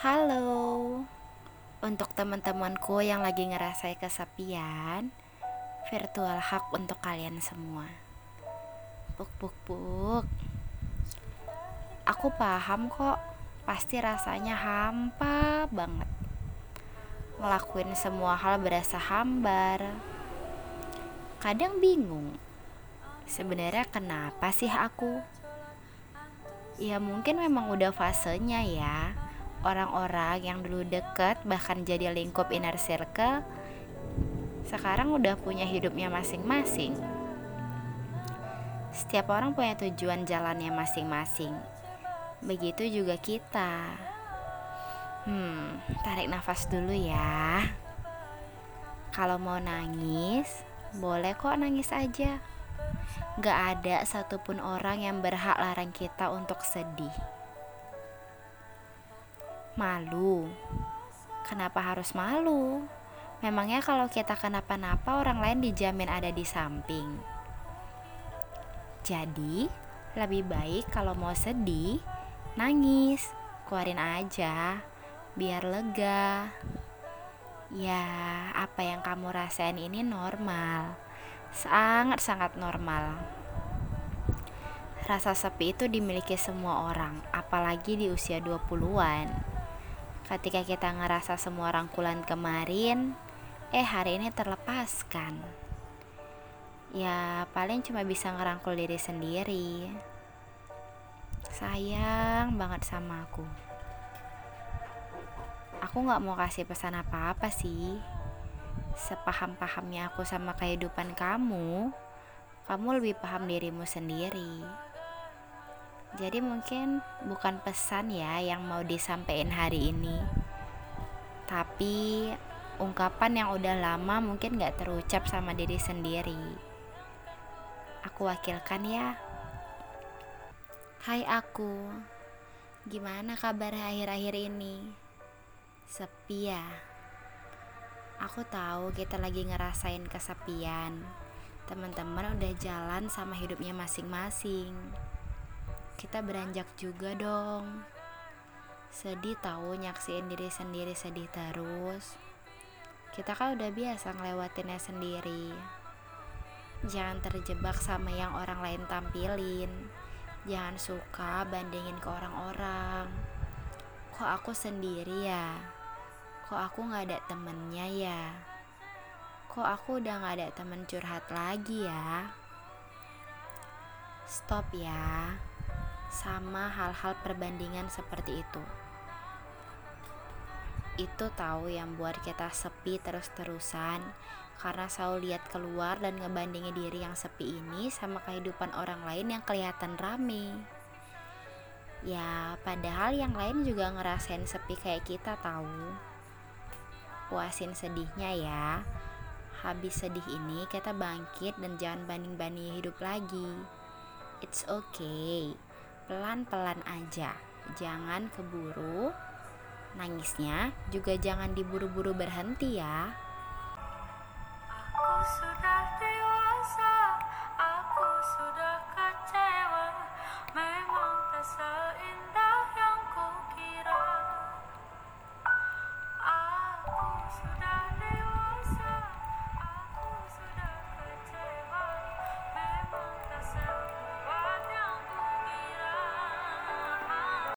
Halo, untuk teman-temanku yang lagi ngerasain kesepian, virtual hug untuk kalian semua. Puk puk puk. Aku paham kok, pasti rasanya hampa banget. Ngelakuin semua hal berasa hambar. Kadang bingung. Sebenarnya kenapa sih aku? Ya mungkin memang udah fasenya ya orang-orang yang dulu deket bahkan jadi lingkup inner circle sekarang udah punya hidupnya masing-masing. Setiap orang punya tujuan jalannya masing-masing. Begitu juga kita. Hmm tarik nafas dulu ya. Kalau mau nangis boleh kok nangis aja. Gak ada satupun orang yang berhak larang kita untuk sedih Malu. Kenapa harus malu? Memangnya kalau kita kenapa-napa orang lain dijamin ada di samping. Jadi, lebih baik kalau mau sedih, nangis, keluarin aja, biar lega. Ya, apa yang kamu rasain ini normal. Sangat-sangat normal. Rasa sepi itu dimiliki semua orang, apalagi di usia 20-an. Ketika kita ngerasa semua rangkulan kemarin, eh hari ini terlepaskan. Ya paling cuma bisa ngerangkul diri sendiri. Sayang banget sama aku. Aku gak mau kasih pesan apa-apa sih. Sepaham-pahamnya aku sama kehidupan kamu, kamu lebih paham dirimu sendiri. Jadi mungkin bukan pesan ya yang mau disampaikan hari ini. Tapi ungkapan yang udah lama mungkin gak terucap sama diri sendiri. Aku wakilkan ya. Hai aku Gimana kabar akhir-akhir ini? Sepi ya? Aku tahu kita lagi ngerasain kesepian. Teman-teman udah jalan sama hidupnya masing-masing kita beranjak juga dong. Sedih tahu nyaksiin diri sendiri sedih terus. Kita kan udah biasa ngelewatinnya sendiri. Jangan terjebak sama yang orang lain tampilin. Jangan suka bandingin ke orang-orang. Kok aku sendiri ya? Kok aku gak ada temennya ya? Kok aku udah gak ada temen curhat lagi ya? Stop ya sama hal-hal perbandingan seperti itu. Itu tahu yang buat kita sepi terus-terusan karena selalu lihat keluar dan ngebandingi diri yang sepi ini sama kehidupan orang lain yang kelihatan rame. Ya, padahal yang lain juga ngerasain sepi kayak kita tahu. Puasin sedihnya ya. Habis sedih ini kita bangkit dan jangan banding-banding hidup lagi. It's okay pelan-pelan aja. Jangan keburu nangisnya juga jangan diburu-buru berhenti ya. Aku